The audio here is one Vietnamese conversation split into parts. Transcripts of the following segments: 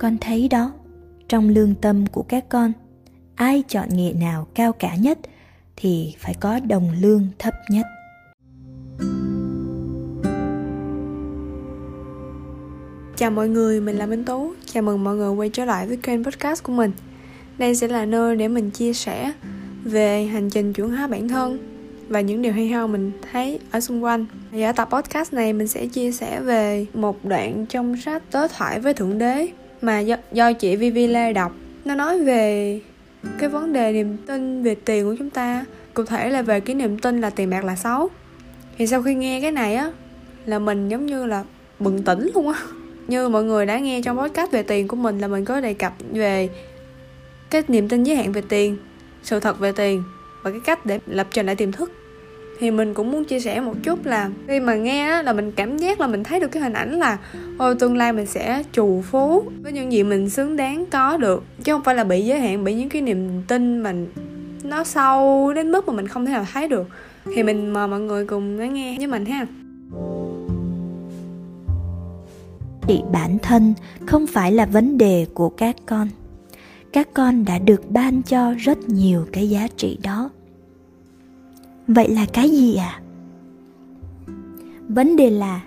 con thấy đó trong lương tâm của các con ai chọn nghề nào cao cả nhất thì phải có đồng lương thấp nhất Chào mọi người, mình là Minh Tú. Chào mừng mọi người quay trở lại với kênh podcast của mình. Đây sẽ là nơi để mình chia sẻ về hành trình chuyển hóa bản thân và những điều hay ho mình thấy ở xung quanh. Thì ở tập podcast này mình sẽ chia sẻ về một đoạn trong sách Tớ thoại với Thượng Đế mà do, do chị Vivi Lê đọc. Nó nói về cái vấn đề niềm tin về tiền của chúng ta. Cụ thể là về cái niềm tin là tiền bạc là xấu. Thì sau khi nghe cái này á là mình giống như là bừng tỉnh luôn á. Như mọi người đã nghe trong podcast về tiền của mình là mình có đề cập về cái niềm tin giới hạn về tiền sự thật về tiền và cái cách để lập trình lại tiềm thức thì mình cũng muốn chia sẻ một chút là khi mà nghe là mình cảm giác là mình thấy được cái hình ảnh là ôi tương lai mình sẽ trù phú với những gì mình xứng đáng có được. Chứ không phải là bị giới hạn bởi những cái niềm tin mình nó sâu đến mức mà mình không thể nào thấy được. Thì mình mời mọi người cùng lắng nghe với mình ha. Trị bản thân không phải là vấn đề của các con. Các con đã được ban cho rất nhiều cái giá trị đó vậy là cái gì ạ? À? vấn đề là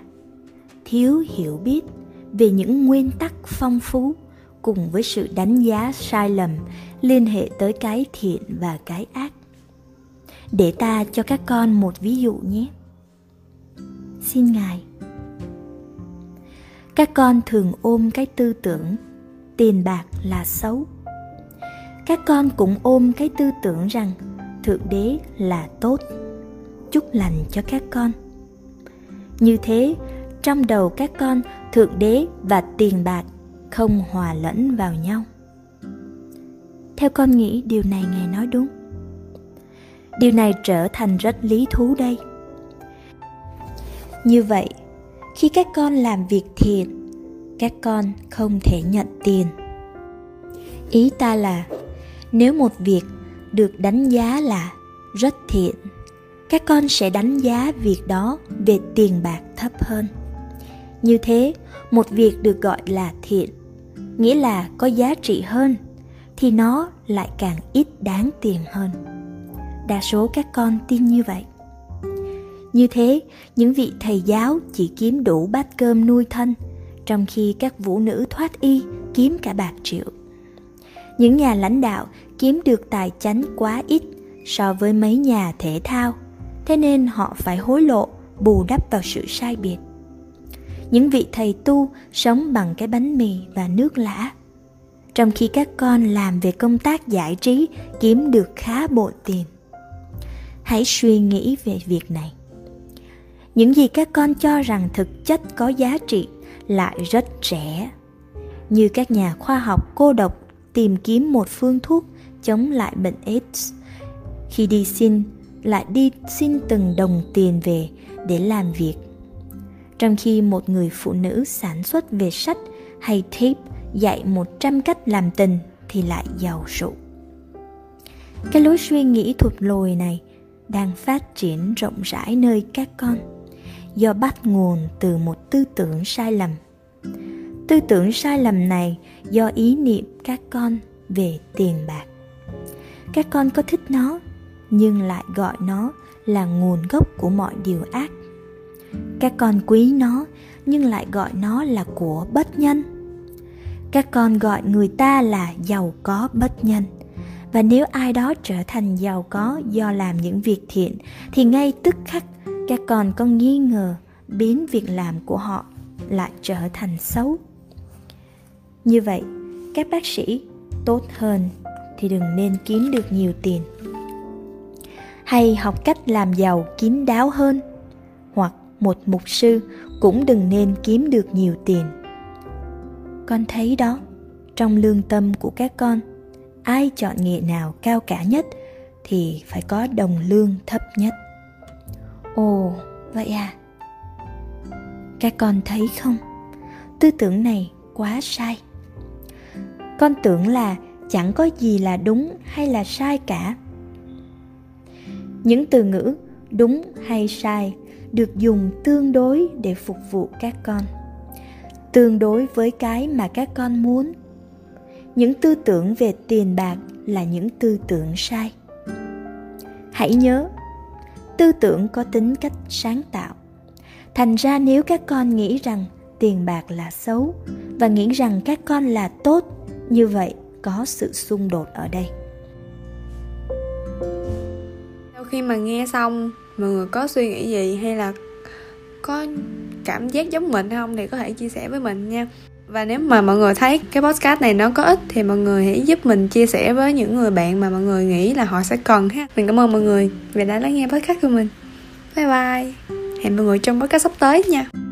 thiếu hiểu biết về những nguyên tắc phong phú cùng với sự đánh giá sai lầm liên hệ tới cái thiện và cái ác. Để ta cho các con một ví dụ nhé. Xin ngài. Các con thường ôm cái tư tưởng tiền bạc là xấu. Các con cũng ôm cái tư tưởng rằng thượng đế là tốt. Chúc lành cho các con. Như thế, trong đầu các con, thượng đế và tiền bạc không hòa lẫn vào nhau. Theo con nghĩ, điều này ngài nói đúng. Điều này trở thành rất lý thú đây. Như vậy, khi các con làm việc thiện, các con không thể nhận tiền. Ý ta là, nếu một việc được đánh giá là rất thiện. Các con sẽ đánh giá việc đó về tiền bạc thấp hơn. Như thế, một việc được gọi là thiện, nghĩa là có giá trị hơn, thì nó lại càng ít đáng tiền hơn. Đa số các con tin như vậy. Như thế, những vị thầy giáo chỉ kiếm đủ bát cơm nuôi thân, trong khi các vũ nữ thoát y kiếm cả bạc triệu. Những nhà lãnh đạo kiếm được tài chánh quá ít so với mấy nhà thể thao. Thế nên họ phải hối lộ, bù đắp vào sự sai biệt. Những vị thầy tu sống bằng cái bánh mì và nước lã. Trong khi các con làm về công tác giải trí, kiếm được khá bộ tiền. Hãy suy nghĩ về việc này. Những gì các con cho rằng thực chất có giá trị lại rất rẻ. Như các nhà khoa học cô độc tìm kiếm một phương thuốc chống lại bệnh aids khi đi xin, lại đi xin từng đồng tiền về để làm việc trong khi một người phụ nữ sản xuất về sách hay tape dạy 100 cách làm tình thì lại giàu sụ. Cái lối suy nghĩ thụt lùi này đang phát triển rộng rãi nơi các con, do bắt nguồn từ một tư tưởng sai lầm. Tư tưởng sai lầm này do ý niệm các con về tiền bạc. Các con có thích nó, nhưng lại gọi nó là nguồn gốc của mọi điều ác. Các con quý nó, nhưng lại gọi nó là của bất nhân. Các con gọi người ta là giàu có bất nhân. Và nếu ai đó trở thành giàu có do làm những việc thiện, thì ngay tức khắc các con có nghi ngờ biến việc làm của họ lại trở thành xấu. Như vậy, các bác sĩ tốt hơn thì đừng nên kiếm được nhiều tiền. Hay học cách làm giàu kín đáo hơn, hoặc một mục sư cũng đừng nên kiếm được nhiều tiền. Con thấy đó, trong lương tâm của các con, ai chọn nghề nào cao cả nhất thì phải có đồng lương thấp nhất. Ồ, vậy à? Các con thấy không? Tư tưởng này quá sai. Con tưởng là chẳng có gì là đúng hay là sai cả. Những từ ngữ đúng hay sai được dùng tương đối để phục vụ các con. Tương đối với cái mà các con muốn. Những tư tưởng về tiền bạc là những tư tưởng sai. Hãy nhớ, tư tưởng có tính cách sáng tạo. Thành ra nếu các con nghĩ rằng tiền bạc là xấu và nghĩ rằng các con là tốt như vậy có sự xung đột ở đây. Sau khi mà nghe xong, mọi người có suy nghĩ gì hay là có cảm giác giống mình không thì có thể chia sẻ với mình nha. Và nếu mà mọi người thấy cái podcast này nó có ích thì mọi người hãy giúp mình chia sẻ với những người bạn mà mọi người nghĩ là họ sẽ cần ha. Mình cảm ơn mọi người vì đã lắng nghe podcast của mình. Bye bye. Hẹn mọi người trong podcast sắp tới nha.